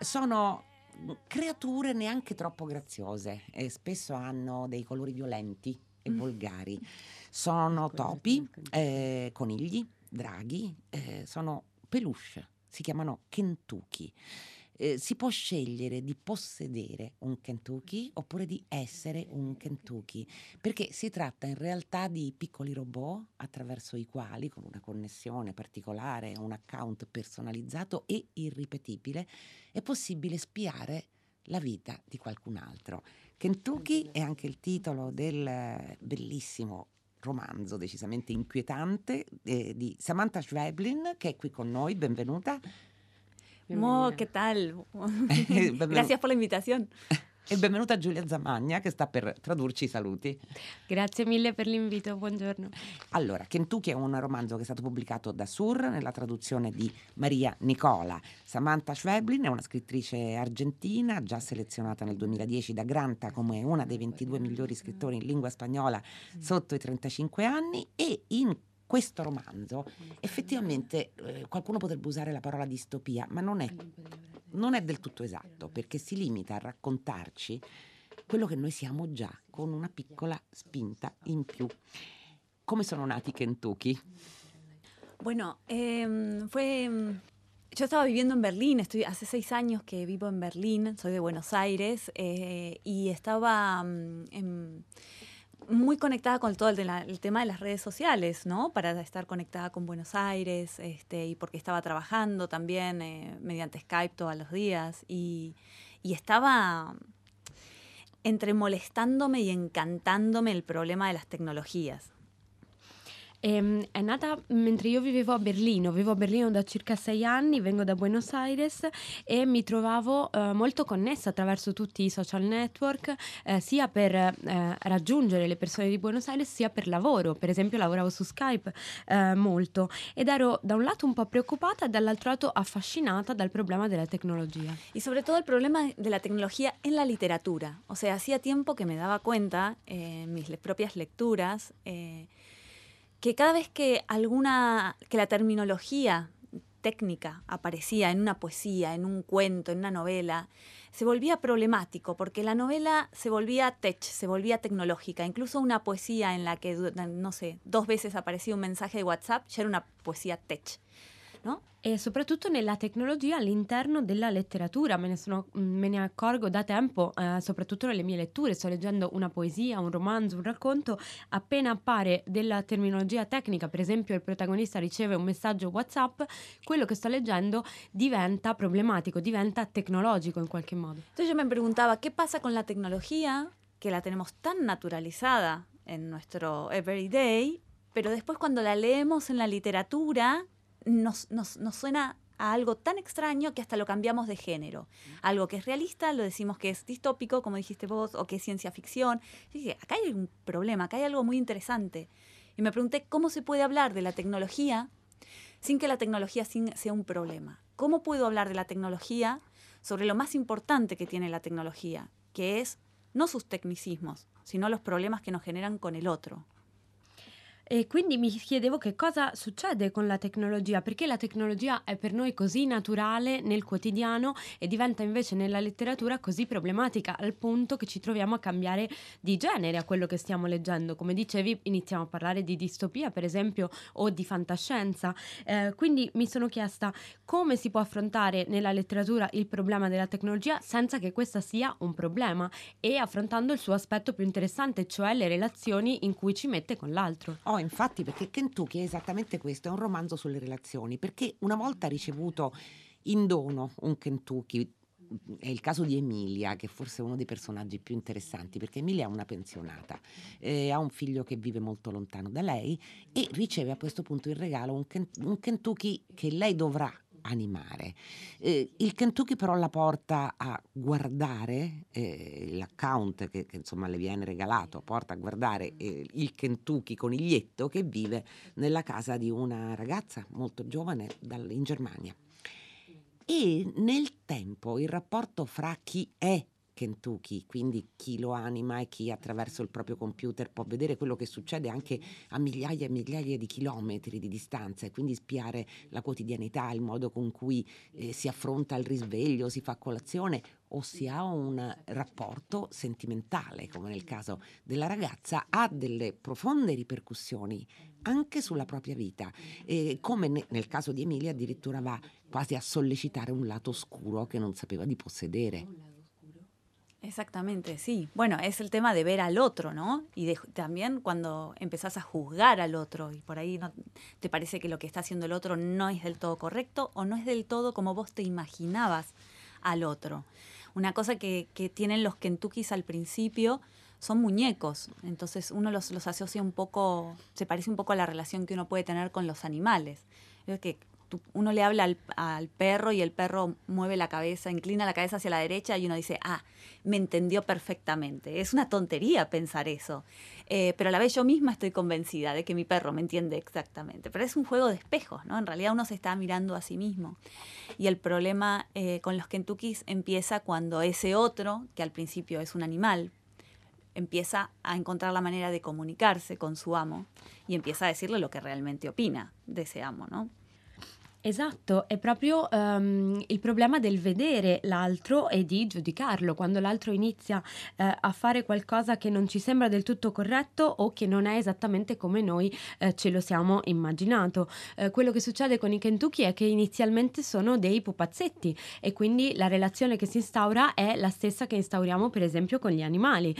sono creature neanche troppo graziose e spesso hanno dei colori violenti e mm. volgari. Sono topi, eh, conigli, draghi, eh, sono peluche, si chiamano Kentucky eh, si può scegliere di possedere un Kentucky oppure di essere un Kentucky, perché si tratta in realtà di piccoli robot attraverso i quali, con una connessione particolare, un account personalizzato e irripetibile, è possibile spiare la vita di qualcun altro. Kentucky è anche il titolo del bellissimo romanzo decisamente inquietante eh, di Samantha Schweblin che è qui con noi, benvenuta. Mo, ¿qué tal? Gracias por la invitación. E benvenuta Giulia Zamagna che sta per tradurci i saluti. Grazie mille per l'invito, buongiorno. Allora, Kentucky è un romanzo che è stato pubblicato da Sur nella traduzione di Maria Nicola. Samantha Schweblin è una scrittrice argentina, già selezionata nel 2010 da Granta come una dei 22 migliori scrittori in lingua spagnola sotto i 35 anni e in questo romanzo effettivamente eh, qualcuno potrebbe usare la parola distopia, ma non è, non è del tutto esatto, perché si limita a raccontarci quello che noi siamo già, con una piccola spinta in più. Come sono nati Kentucky? Bueno, eh, fue Yo estaba viviendo en Berlín, estoy hace seis años que vivo en Berlín, soy de Buenos Aires eh, y estaba um, en, muy conectada con todo el, tema de las redes sociales, ¿no? Para estar conectada con Buenos Aires, este, y porque estaba trabajando también eh, mediante Skype todos los días, y, y estaba entre molestándome y encantándome el problema de las tecnologías. Eh, è nata mentre io vivevo a Berlino, vivo a Berlino da circa sei anni, vengo da Buenos Aires e mi trovavo eh, molto connessa attraverso tutti i social network, eh, sia per eh, raggiungere le persone di Buenos Aires, sia per lavoro. Per esempio lavoravo su Skype eh, molto ed ero da un lato un po' preoccupata e dall'altro lato affascinata dal problema della tecnologia. E soprattutto il problema della tecnologia en la literatura. O sea, hacía tiempo que me daba cuenta en mis propias lecturas. Eh, que cada vez que alguna, que la terminología técnica aparecía en una poesía, en un cuento, en una novela, se volvía problemático porque la novela se volvía tech, se volvía tecnológica. Incluso una poesía en la que, no sé, dos veces aparecía un mensaje de WhatsApp ya era una poesía tech. ¿No? E soprattutto nella tecnologia all'interno della letteratura, me ne, sono, me ne accorgo da tempo, eh, soprattutto nelle mie letture, sto leggendo una poesia, un romanzo, un racconto, appena appare della terminologia tecnica, per esempio il protagonista riceve un messaggio WhatsApp, quello che sto leggendo diventa problematico, diventa tecnologico in qualche modo. Entonces yo me preguntaba, ¿qué pasa con la tecnología que la tenemos tan naturalizada en nuestro everyday, pero después cuando la leemos en la literatura nos, nos, nos suena a algo tan extraño que hasta lo cambiamos de género. Algo que es realista, lo decimos que es distópico, como dijiste vos, o que es ciencia ficción. dije, acá hay un problema, acá hay algo muy interesante. Y me pregunté cómo se puede hablar de la tecnología sin que la tecnología sea un problema. ¿Cómo puedo hablar de la tecnología sobre lo más importante que tiene la tecnología, que es no sus tecnicismos, sino los problemas que nos generan con el otro? E quindi mi chiedevo che cosa succede con la tecnologia, perché la tecnologia è per noi così naturale nel quotidiano e diventa invece nella letteratura così problematica al punto che ci troviamo a cambiare di genere a quello che stiamo leggendo. Come dicevi, iniziamo a parlare di distopia, per esempio, o di fantascienza. Eh, quindi mi sono chiesta come si può affrontare nella letteratura il problema della tecnologia senza che questa sia un problema e affrontando il suo aspetto più interessante, cioè le relazioni in cui ci mette con l'altro. Oh, infatti, perché Kentucky è esattamente questo, è un romanzo sulle relazioni, perché una volta ricevuto in dono un Kentucky, è il caso di Emilia, che forse è uno dei personaggi più interessanti, perché Emilia è una pensionata, eh, ha un figlio che vive molto lontano da lei e riceve a questo punto in regalo un, un Kentucky che lei dovrà animare. Eh, il Kentucky però la porta a guardare eh, l'account che, che, insomma le viene regalato, porta a guardare eh, il Kentucky coniglietto che vive nella casa di una ragazza molto giovane dal, in Germania. E nel tempo il rapporto fra chi è Kentucky, quindi chi lo anima e chi attraverso il proprio computer può vedere quello che succede anche a migliaia e migliaia di chilometri di distanza e quindi spiare la quotidianità, il modo con cui eh, si affronta il risveglio, si fa colazione o si ha un rapporto sentimentale, come nel caso della ragazza, ha delle profonde ripercussioni anche sulla propria vita, e come ne, nel caso di Emilia addirittura va quasi a sollecitare un lato oscuro que no sapeva di possedere. Exactamente, sí. Bueno, es el tema de ver al otro, ¿no? Y de, también cuando empezás a juzgar al otro y por ahí no, te parece que lo que está haciendo el otro no es del todo correcto o no es del todo como vos te imaginabas al otro. Una cosa que, que tienen los Kentuckys al principio son muñecos, entonces uno los, los asocia un poco, se parece un poco a la relación que uno puede tener con los animales. Es que uno le habla al, perro y el perro mueve la cabeza, inclina la cabeza hacia la derecha y uno dice, ah, me entendió perfectamente. Es una tontería pensar eso, eh, pero a la vez yo misma estoy convencida de que mi perro me entiende exactamente. Pero es un juego de espejos, ¿no? En realidad uno se está mirando a sí mismo. Y el problema eh, con los Kentuckys empieza cuando ese otro, que al principio es un animal, empieza a encontrar la manera de comunicarse con su amo y empieza a decirle lo que realmente opina de ese amo, ¿no? Esatto, è proprio um, il problema del vedere l'altro e di giudicarlo, quando l'altro inizia uh, a fare qualcosa che non ci sembra del tutto corretto o che non è esattamente come noi uh, ce lo siamo immaginato. Uh, quello che succede con i Kentucky è che inizialmente sono dei pupazzetti e quindi la relazione che si instaura è la stessa che instauriamo per esempio con gli animali.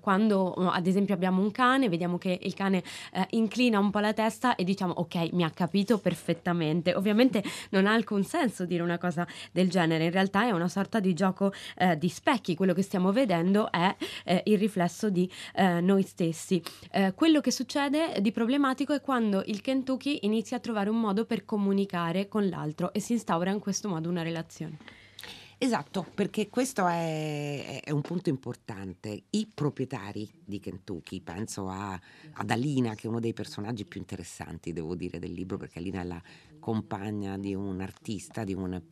quando ad esempio abbiamo un cane, vediamo che il cane inclina un po' la testa e diciamo ok, mi ha capito perfettamente ovviamente non ha alcun senso dire una cosa del genere, in realtà è una sorta di gioco eh, di specchi, quello che stiamo vedendo è eh, il riflesso di eh, noi stessi. Eh, quello che succede di problematico è quando il Kentucky inizia a trovare un modo per comunicare con l'altro e si instaura in questo modo una relazione. Esatto, perché questo è, è, un punto importante. I proprietari di Kentucky, penso a, ad Alina, che è uno dei personaggi più interessanti, devo dire, del libro, perché Alina è la compagna di un artista, di un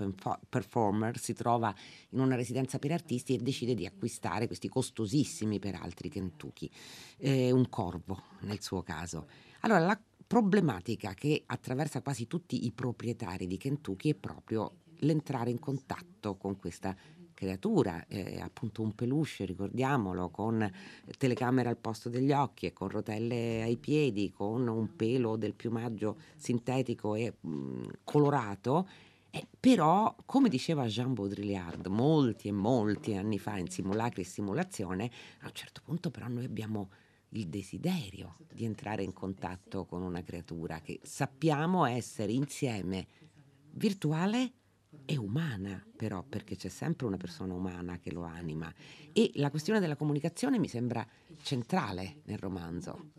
performer, si trova in una residenza per artisti e decide di acquistare questi costosissimi, per altri, Kentucky, eh, un corvo nel suo caso. Allora, la problematica che attraversa quasi tutti i proprietari di Kentucky è proprio l'entrare in contatto con questa creatura, eh, appunto un peluche, ricordiamolo, con telecamera al posto degli occhi e con rotelle ai piedi, con un pelo del piumaggio sintetico e mh, mm, colorato, eh, però, come diceva Jean Baudrillard molti e molti anni fa in Simulacri e Simulazione, a un certo punto però noi abbiamo il desiderio di entrare in contatto con una creatura che sappiamo essere insieme virtuale è umana però perché c'è sempre una persona umana che lo anima e la questione della comunicazione mi sembra centrale nel romanzo.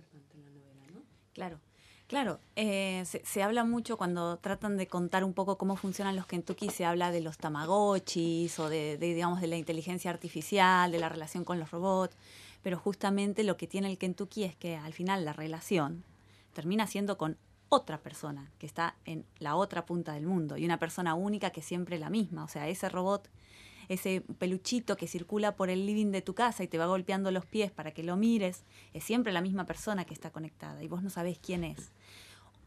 Claro. Claro, eh, se, se, habla mucho cuando tratan de contar un poco cómo funcionan los Kentucky, se habla de los tamagotchis o de, de, digamos, de la inteligencia artificial, de la relación con los robots, pero justamente lo que tiene el Kentucky es que al final la relación termina siendo con otra persona que está en la otra punta del mundo y una persona única que siempre es la misma. O sea, ese robot, ese peluchito que circula por el living de tu casa y te va golpeando los pies para que lo mires, es siempre la misma persona que está conectada y vos no sabés quién es.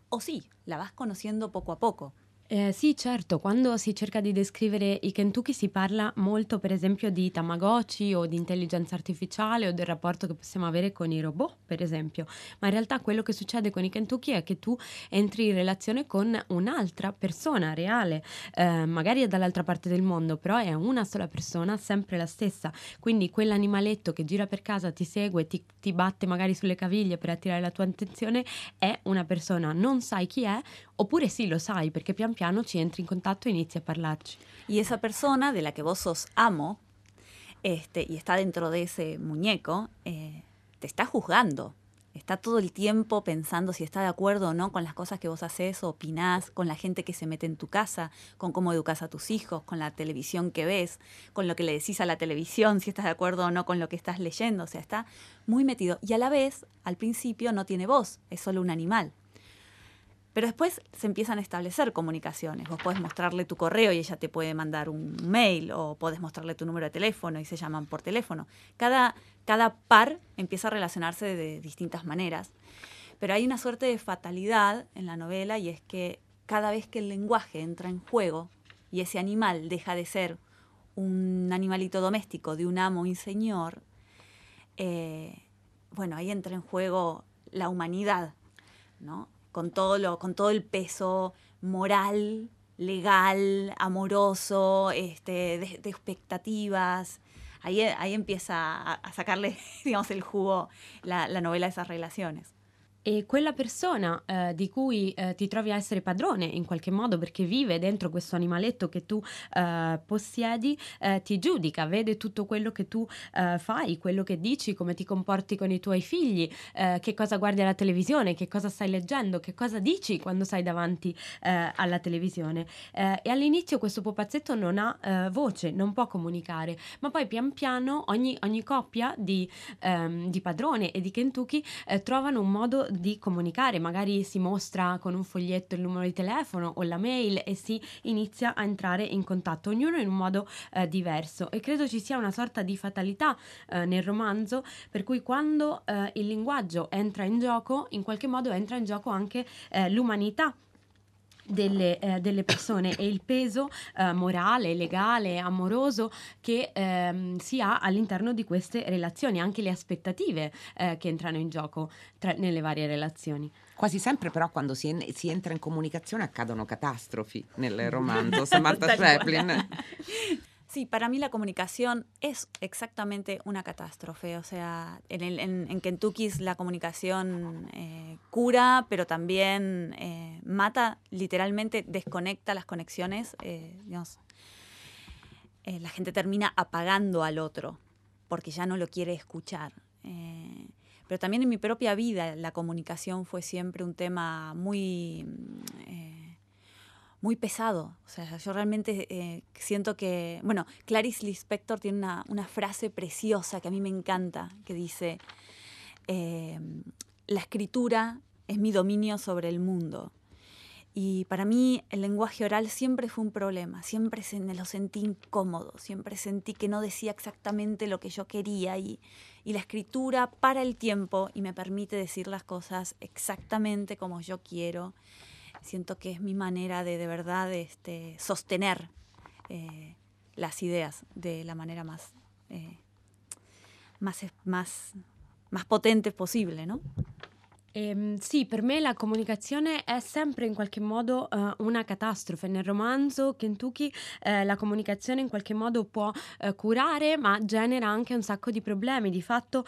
O sí, la vas conociendo poco a poco, Eh, sì, certo, quando si cerca di descrivere i Kentucky si parla molto per esempio di Tamagotchi o di intelligenza artificiale o del rapporto che possiamo avere con i robot, per esempio, ma in realtà quello che succede con i Kentucky è che tu entri in relazione con un'altra persona reale, eh, magari è dall'altra parte del mondo, però è una sola persona, sempre la stessa, quindi quell'animaletto che gira per casa, ti segue, ti, ti batte magari sulle caviglie per attirare la tua attenzione, è una persona, non sai chi è, oppure sì lo sai perché pian piano ci entri in contacto e inizi a parlarci. Y esa persona de la que vos sos amo este, y está dentro de ese muñeco, eh, te está juzgando. Está todo el tiempo pensando si está de acuerdo o no con las cosas que vos haces o opinás, con la gente que se mete en tu casa, con cómo educas a tus hijos, con la televisión que ves, con lo que le decís a la televisión, si estás de acuerdo o no con lo que estás leyendo. O sea, está muy metido. Y a la vez, al principio, no tiene voz, es solo un animal. Pero después se empiezan a establecer comunicaciones. Vos podés mostrarle tu correo y ella te puede mandar un mail o podés mostrarle tu número de teléfono y se llaman por teléfono. Cada, cada par empieza a relacionarse de distintas maneras. Pero hay una suerte de fatalidad en la novela y es que cada vez que el lenguaje entra en juego y ese animal deja de ser un animalito doméstico de un amo y señor, eh, bueno, ahí entra en juego la humanidad, ¿no? Con todo, lo, con todo el peso moral, legal, amoroso, este, de, expectativas. Ahí, ahí empieza a, sacarle, digamos, el jugo la, la novela de esas relaciones. E quella persona eh, di cui eh, ti trovi a essere padrone in qualche modo perché vive dentro questo animaletto che tu eh, possiedi eh, ti giudica, vede tutto quello che tu eh, fai, quello che dici, come ti comporti con i tuoi figli, eh, che cosa guardi alla televisione, che cosa stai leggendo, che cosa dici quando sei davanti alla televisione. e all'inizio questo pupazzetto non ha voce, non può comunicare, ma poi pian piano ogni, ogni coppia di, ehm, di padrone e di Kentucky trovano un modo di comunicare, magari si mostra con un foglietto il numero di telefono o la mail e si inizia a entrare in contatto, ognuno in un modo eh, diverso. E credo ci sia una sorta di fatalità eh, nel romanzo per cui quando eh, il linguaggio entra in gioco, in qualche modo entra in gioco anche eh, l'umanità delle, eh, delle, persone e il peso eh, morale, legale, amoroso che ehm, si ha all'interno di queste relazioni, anche le aspettative eh, che entrano in gioco tra, nelle varie relazioni. Quasi sempre però quando si, en- si, entra in comunicazione accadono catastrofi nel romanzo Samantha Chaplin. Sí, para mí la comunicación es exactamente una catástrofe. O sea, en, Kentucky la comunicación eh, cura, pero también eh, mata, literalmente desconecta las conexiones. Eh, la gente termina apagando al otro porque ya no lo quiere escuchar. pero también en mi propia vida la comunicación fue siempre un tema muy muy pesado. O sea, yo realmente eh, siento que, bueno, Clarice Lispector tiene una, frase preciosa que a mí me encanta, que dice, em, la escritura es mi dominio sobre el mundo. Y para mí el lenguaje oral siempre fue un problema, siempre me lo sentí incómodo, siempre sentí que no decía exactamente lo que yo quería y, y la escritura para el tiempo y me permite decir las cosas exactamente como yo quiero siento que es mi manera de de verdad este, sostener eh, las ideas de la manera más, eh, más, más, más potente posible, ¿no? Ehm, sì, per me la comunicazione è sempre in qualche modo uh, una catastrofe. Nel romanzo Kentucky uh, la comunicazione in qualche modo può uh, curare, ma genera anche un sacco di problemi. Di fatto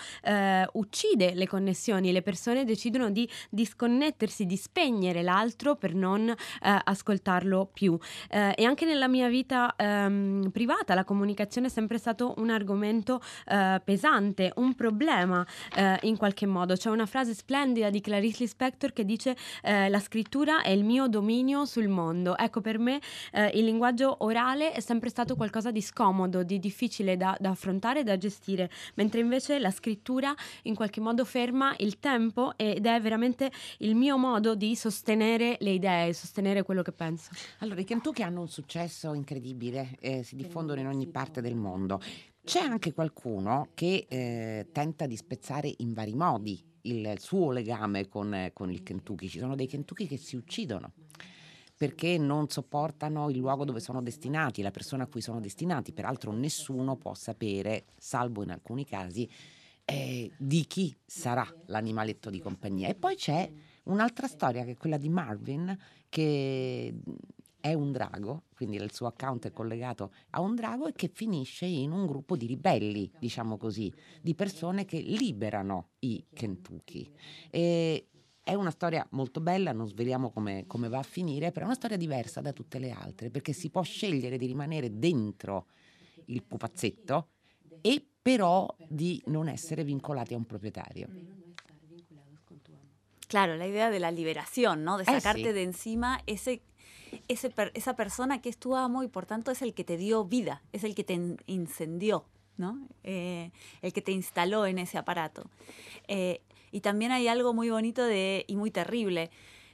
uccide le connessioni, le persone decidono di disconnettersi, di spegnere l'altro per non ascoltarlo più. e anche nella mia vita um, privata la comunicazione è sempre stato un argomento pesante, un problema in qualche modo. C'è una frase splendida di Clarice Lispector che dice eh, la scrittura è il mio dominio sul mondo. Ecco, per me eh, il linguaggio orale è sempre stato qualcosa di scomodo, di difficile da, da affrontare e da gestire, mentre invece la scrittura in qualche modo ferma il tempo ed è veramente il mio modo di sostenere le idee, sostenere quello che penso. Allora, i Kentucky hanno un successo incredibile, eh, si diffondono in ogni parte del mondo. C'è anche qualcuno che eh, tenta di spezzare in vari modi il suo legame con, con il Kentucky. Ci sono dei Kentucky che si uccidono perché non sopportano il luogo dove sono destinati, la persona a cui sono destinati. Peraltro nessuno può sapere, salvo in alcuni casi, eh, di chi sarà l'animaletto di compagnia. E poi c'è un'altra storia che è quella di Marvin, che è un drago, quindi il suo account è collegato a un drago e che finisce in un gruppo di ribelli, diciamo così, di persone che liberano i Kentucky. E è una storia molto bella, non sveliamo come, come, va a finire, però è una storia diversa da tutte le altre, perché si può scegliere di rimanere dentro il pupazzetto e però di non essere vincolati a un proprietario. Claro, la idea de la liberación, ¿no? De sacarte eh sí. de encima ese esa persona que es tu amo y por tanto es el que te dio vida, es el que te incendió, ¿no? Eh, el que te instaló en ese aparato. Eh, y también hay algo muy bonito de, y muy terrible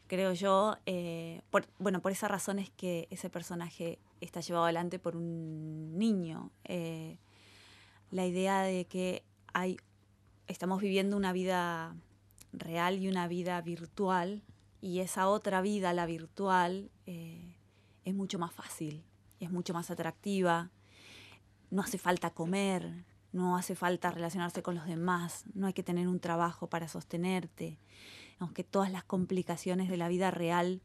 creo yo. Eh, por, bueno, por esa razón es que ese personaje está llevado adelante por un niño. La idea de que hay, estamos viviendo una vida real y una vida virtual, y esa otra vida, la virtual, eh, es mucho más fácil, es mucho más atractiva, no hace falta comer, no hace falta relacionarse con los demás, no hay que tener un trabajo para sostenerte, aunque todas las complicaciones de la vida real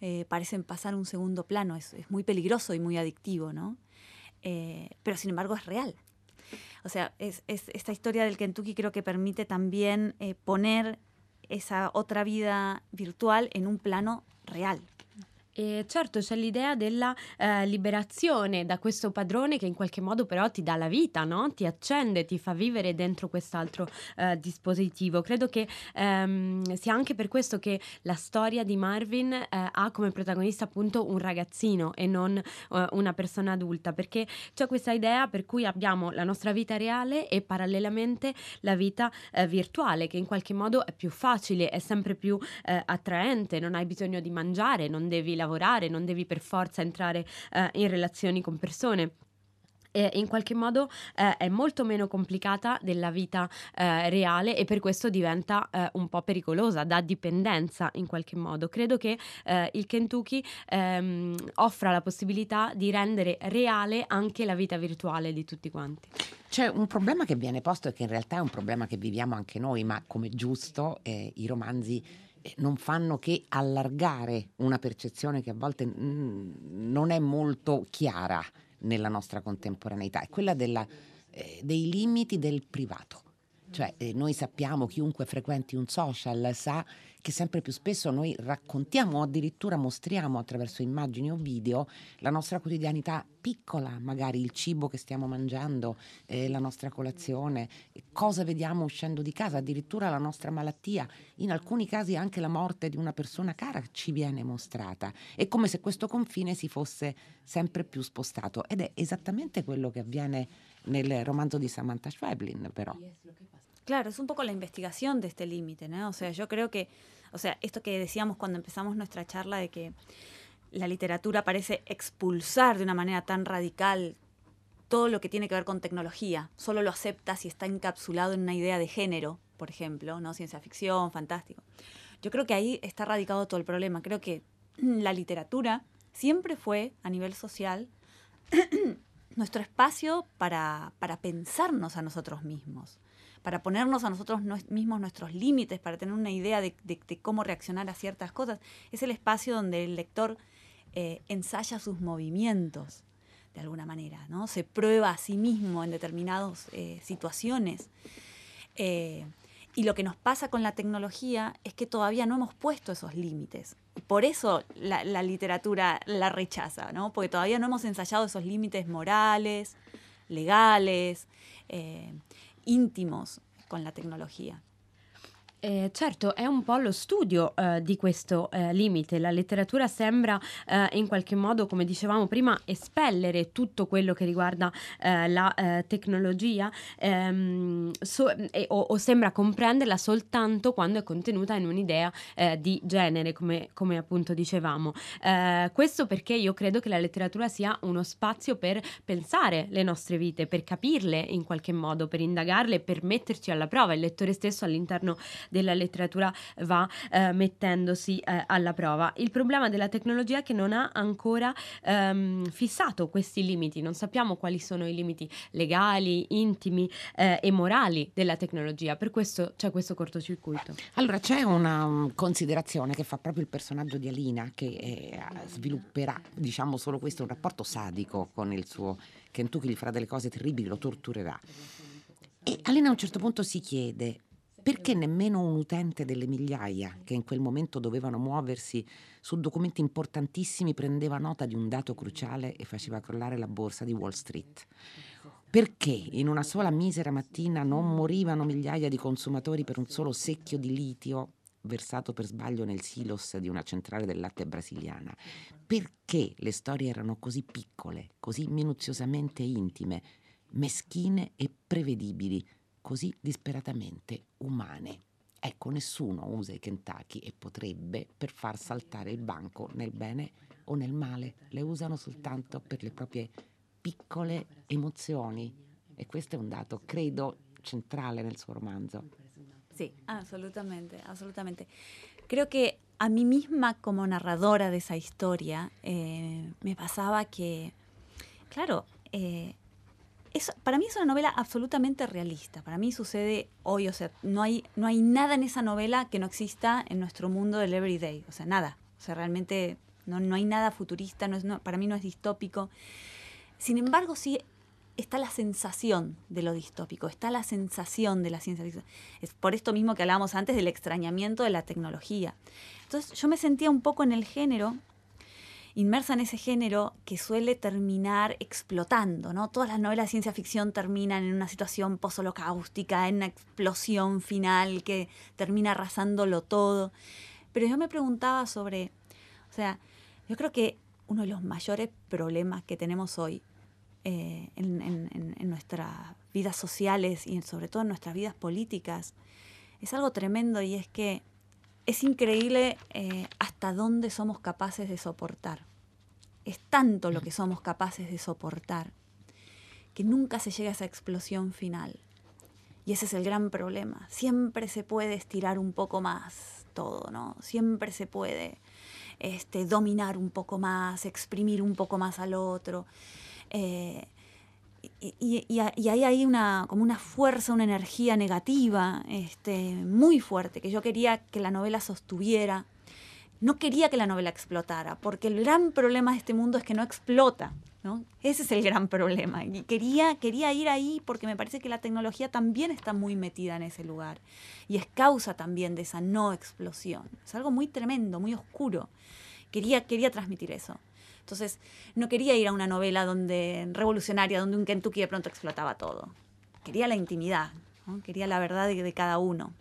eh, parecen pasar un segundo plano, es, muy peligroso y muy adictivo, ¿no? Eh, pero sin embargo es real. O sea, es, esta historia del Kentucky creo que permite también poner esa otra vida virtual en un plano real. E certo c'è l'idea della eh, liberazione da questo padrone che in qualche modo però ti dà la vita, no? ti accende, ti fa vivere dentro quest'altro eh, dispositivo. Credo che ehm, sia anche per questo che la storia di Marvin eh, ha come protagonista appunto un ragazzino e non eh, una persona adulta, perché c'è questa idea per cui abbiamo la nostra vita reale e parallelamente la vita eh, virtuale, che in qualche modo è più facile, è sempre più eh, attraente, non hai bisogno di mangiare, non devi lavorare, non devi per forza entrare eh, in relazioni con persone e in qualche modo eh, è molto meno complicata della vita eh, reale e per questo diventa eh, un po' pericolosa, da dipendenza in qualche modo. Credo che eh, il Kentucky ehm, offra la possibilità di rendere reale anche la vita virtuale di tutti quanti. C'è un problema che viene posto e che in realtà è un problema che viviamo anche noi, ma come giusto eh, i romanzi eh, non fanno che allargare una percezione che a volte mm, non è molto chiara nella nostra contemporaneità, è quella della, eh, dei limiti del privato. Cioè, eh, noi sappiamo, chiunque frequenti un social sa che sempre più spesso noi raccontiamo o addirittura mostriamo attraverso immagini o video la nostra quotidianità piccola, magari il cibo che stiamo mangiando, eh, la nostra colazione, cosa vediamo uscendo di casa, addirittura la nostra malattia, in alcuni casi anche la morte di una persona cara ci viene mostrata. È come se questo confine si fosse sempre più spostato ed è esattamente quello che avviene nel romanzo di Samantha Schweblin, però. Claro, es un poco la investigación de este límite, ¿no? O sea, yo creo que, o sea, esto que decíamos cuando empezamos nuestra charla de que la literatura parece expulsar de una manera tan radical todo lo que tiene que ver con tecnología, solo lo acepta si está encapsulado en una idea de género, por ejemplo, ¿no? Ciencia ficción, fantástico. Yo creo que ahí está radicado todo el problema. Creo que la literatura siempre fue, a nivel social, nuestro espacio para, para pensarnos a nosotros mismos para ponernos a nosotros mismos nuestros límites, para tener una idea de, cómo reaccionar a ciertas cosas. Es el espacio donde el lector eh, ensaya sus movimientos, de alguna manera, ¿no? Se prueba a sí mismo en determinadas eh, situaciones. Eh, y lo que nos pasa con la tecnología es que todavía no hemos puesto esos límites. Por eso la, literatura la rechaza, ¿no? Porque todavía no hemos ensayado esos límites morales, legales íntimos con la tecnología. Eh, certo, è un po' lo studio eh, di questo eh, limite. La letteratura sembra eh, in qualche modo, come dicevamo prima, espellere tutto quello che riguarda eh, la eh, tecnologia ehm, so, o, o, sembra comprenderla soltanto quando è contenuta in un'idea di genere, come, come, appunto dicevamo. questo perché io credo che la letteratura sia uno spazio per pensare le nostre vite, per capirle in qualche modo, per indagarle, per metterci alla prova. Il lettore stesso all'interno della letteratura va eh, mettendosi eh, alla prova. Il problema della tecnologia è che non ha ancora ehm, fissato questi limiti, non sappiamo quali sono i limiti legali, intimi eh, e morali della tecnologia, per questo c'è questo cortocircuito. Allora c'è una um, considerazione che fa proprio il personaggio di Alina che eh, svilupperà, diciamo solo questo, un rapporto sadico con il suo Kentucky, gli farà delle cose terribili, lo torturerà. E Alina a un certo punto si chiede perché nemmeno un utente delle migliaia che in quel momento dovevano muoversi su documenti importantissimi prendeva nota di un dato cruciale e faceva crollare la borsa di Wall Street? Perché in una sola misera mattina non morivano migliaia di consumatori per un solo secchio di litio versato per sbaglio nel silos di una centrale del latte brasiliana? Perché le storie erano così piccole, così minuziosamente intime, meschine e prevedibili? Così disperatamente umane. Ecco, nessuno usa i Kentucky e potrebbe per far saltare il banco nel bene o nel male, le usano soltanto per le proprie piccole emozioni e questo è un dato, credo, centrale nel suo romanzo. Sí, absolutamente, absolutamente. Creo que a mí misma como narradora de esa historia eh, me pasaba que, claro, eh, para mí es una novela absolutamente realista. Para mí sucede hoy, o sea, no hay, no hay nada en esa novela que no exista en nuestro mundo del everyday. O sea, nada. O sea, realmente no, no hay nada futurista, no es, para mí no es distópico. Sin embargo, sí está la sensación de lo distópico, está la sensación de la ciencia ficción. Es por esto mismo que hablábamos antes del extrañamiento de la tecnología. Entonces yo me sentía un poco en el género inmersa en ese género que suele terminar explotando, ¿no? Todas las novelas de ciencia ficción terminan en una situación posholocáustica, en una explosión final que termina arrasándolo todo. Pero yo me preguntaba sobre, o sea, yo creo que uno de los mayores problemas que tenemos hoy eh, en, nuestras vidas sociales y sobre todo en nuestras vidas políticas es algo tremendo y es que es increíble eh, hasta dónde somos capaces de soportar. Es tanto lo que somos capaces de soportar que nunca se llega a esa explosión final. Y ese es el gran problema. Siempre se puede estirar un poco más todo, ¿no? Siempre se puede este, dominar un poco más, exprimir un poco más al otro. Eh, y, ahí hay una, como una fuerza, una energía negativa este, muy fuerte que yo quería que la novela sostuviera. No quería que la novela explotara, porque el gran problema de este mundo es que no explota. ¿no? Ese es el gran problema. Y quería, quería ir ahí porque me parece que la tecnología también está muy metida en ese lugar. Y es causa también de esa no explosión. Es algo muy tremendo, muy oscuro. Quería, quería transmitir eso. Entonces, no quería ir a una novela donde revolucionaria, donde un Kentucky de pronto explotaba todo. Quería la intimidad, quería la verdad de cada uno.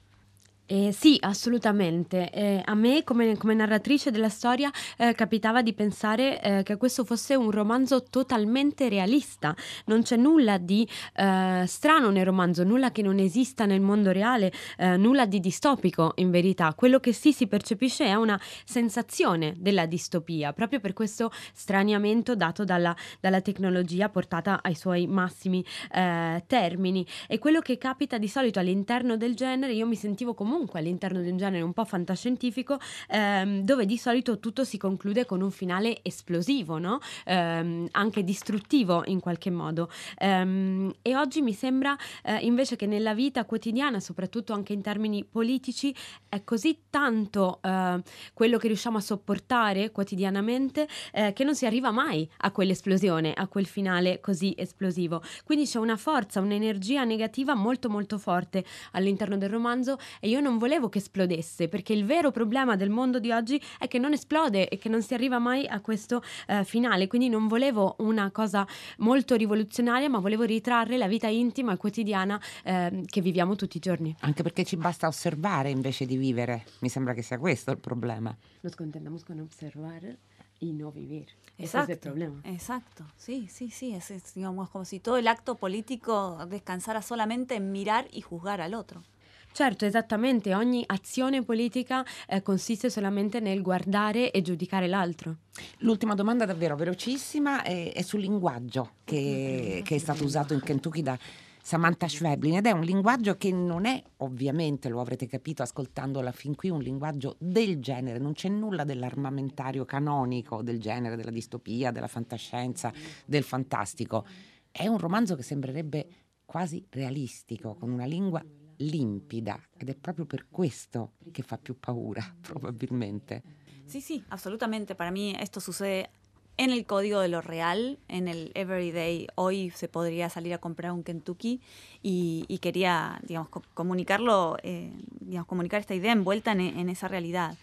Eh, sì, assolutamente. Eh, a me, come, come, narratrice della storia, eh, capitava di pensare eh, che questo fosse un romanzo totalmente realista. Non c'è nulla di eh, strano nel romanzo, nulla che non esista nel mondo reale, eh, nulla di distopico in verità. Quello che sì si percepisce è una sensazione della distopia, proprio per questo straniamento dato dalla, dalla tecnologia portata ai suoi massimi termini. E quello che capita di solito all'interno del genere, io mi sentivo comunque comunque all'interno di un genere un po' fantascientifico, ehm, dove di solito tutto si conclude con un finale esplosivo, no? ehm, anche distruttivo in qualche modo. Ehm, e oggi mi sembra eh, invece che nella vita quotidiana, soprattutto anche in termini politici, è così tanto eh, quello che riusciamo a sopportare quotidianamente eh, che non si arriva mai a quell'esplosione, a quel finale così esplosivo. Quindi c'è una forza, un'energia negativa molto molto forte all'interno del romanzo e io non non volevo che esplodesse, perché il vero problema del mondo di oggi è che non esplode e che non si arriva mai a questo eh, finale, quindi non volevo una cosa molto rivoluzionaria, ma volevo ritrarre la vita intima e quotidiana eh, che viviamo tutti i giorni. Anche perché ci basta osservare invece di vivere, mi sembra che sia questo il problema. Nos contentamos con observar y no vivir. Exacto, Ese es el problema. Exacto, sí, sí, sí. Es, es, digamos, como si todo el acto político descansara solamente en mirar y juzgar al otro. Certo, esattamente, ogni azione politica eh, consiste solamente nel guardare e giudicare l'altro. L'ultima domanda davvero velocissima è, è sul linguaggio che, che, è stato usato in Kentucky da Samantha Schweblin ed è un linguaggio che non è, ovviamente lo avrete capito ascoltandola fin qui, un linguaggio del genere, non c'è nulla dell'armamentario canonico del genere, della distopia, della fantascienza, del fantastico. È un romanzo che sembrerebbe quasi realistico, con una lingua limpida ed è proprio per questo che fa più paura, probabilmente. Sí, sí, absolutamente. Para mí esto sucede en el código de lo real, en el everyday. Hoy se podría salir a comprar un Kentucky y, y quería, digamos, co comunicarlo, eh, digamos, comunicar esta idea envuelta en, en esa realidad.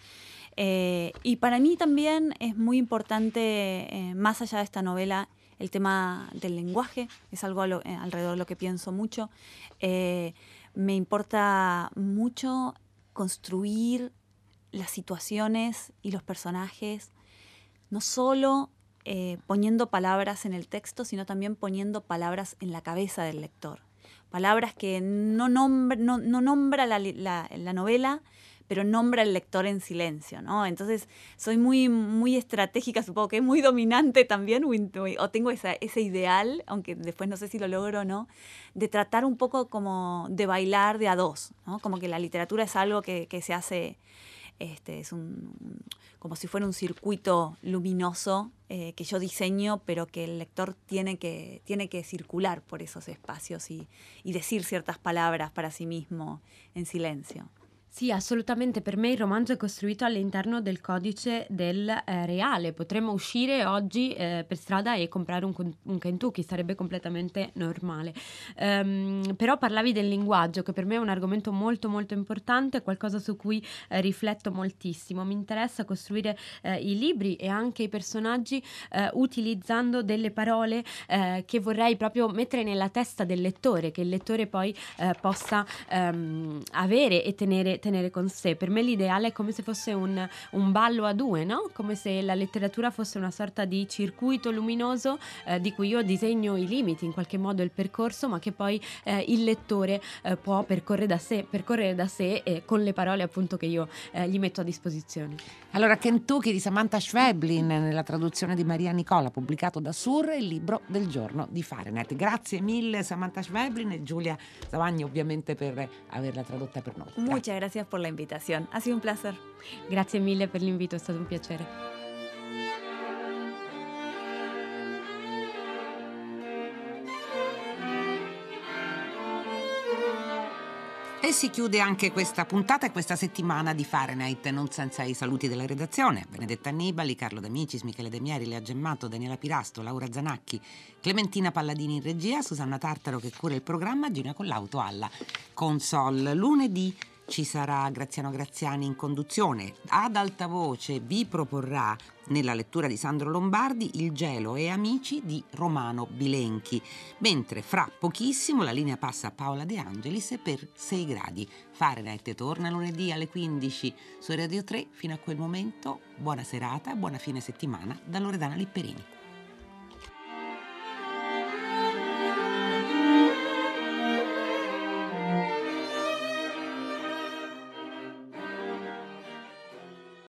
Eh, y para mí también es muy importante, eh, más allá de esta novela, el tema del lenguaje. Es algo lo, eh, alrededor de lo que pienso mucho. Me importa mucho construir las situaciones y los personajes, no solo eh, poniendo palabras en el texto, sino también poniendo palabras en la cabeza del lector. palabras que no nombra, no, nombra la, la novela, pero nombra al lector en silencio, ¿no? Entonces soy muy, muy estratégica, supongo que es muy dominante también, o tengo esa, ese ideal, aunque después no sé si lo logro o no, de tratar un poco como de bailar de a dos, ¿no? Como que la literatura es algo que, se hace, este, es un, como si fuera un circuito luminoso eh, que yo diseño, pero que el lector tiene que, tiene que circular por esos espacios y decir ciertas palabras para sí mismo en silencio. Sì, assolutamente. Per me il romanzo è costruito all'interno del codice del eh, reale. Potremmo uscire oggi eh, per strada e comprare un, un, Kentucky, sarebbe completamente normale. Um, però parlavi del linguaggio, che per me è un argomento molto molto importante, qualcosa su cui eh, rifletto moltissimo. Mi interessa costruire eh, i libri e anche i personaggi eh, utilizzando delle parole eh, che vorrei proprio mettere nella testa del lettore, che il lettore poi possa um, avere e tenere tenere con sé. Per me l'ideale è come se fosse un, un ballo a due, no? Come se la letteratura fosse una sorta di circuito luminoso eh, di cui io disegno i limiti, in qualche modo il percorso, ma che poi eh, il lettore eh, può percorrere da sé, percorrere da sé con le parole appunto che io eh, gli metto a disposizione. Allora, Kentucky di Samantha Schweblin, nella traduzione di Maria Nicola, pubblicato da Sur, il libro del giorno di Fahrenheit. Grazie mille Samantha Schweblin e Giulia Savagni ovviamente per averla tradotta per noi. Muchas gracias. Gracias por la invitación. Ha sido un placer. Grazie mille per l'invito, è stato un piacere. E si chiude anche questa puntata e questa settimana di Fahrenheit, non senza i saluti della redazione. Benedetta Annibali, Carlo D'Amicis, Michele De Mieri, Lea Gemmato, Daniela Pirasto, Laura Zanacchi, Clementina Palladini in regia, Susanna Tartaro che cura il programma, Gina Collauto alla console. Lunedì ci sarà Graziano Graziani in conduzione. Ad alta voce vi proporrà nella lettura di Sandro Lombardi Il gelo e amici di Romano Bilenchi, mentre fra pochissimo la linea passa a Paola De Angelis per 6 gradi. Fahrenheit torna lunedì alle 15 su Radio 3. Fino a quel momento buona serata e buona fine settimana da Loredana Lipperini.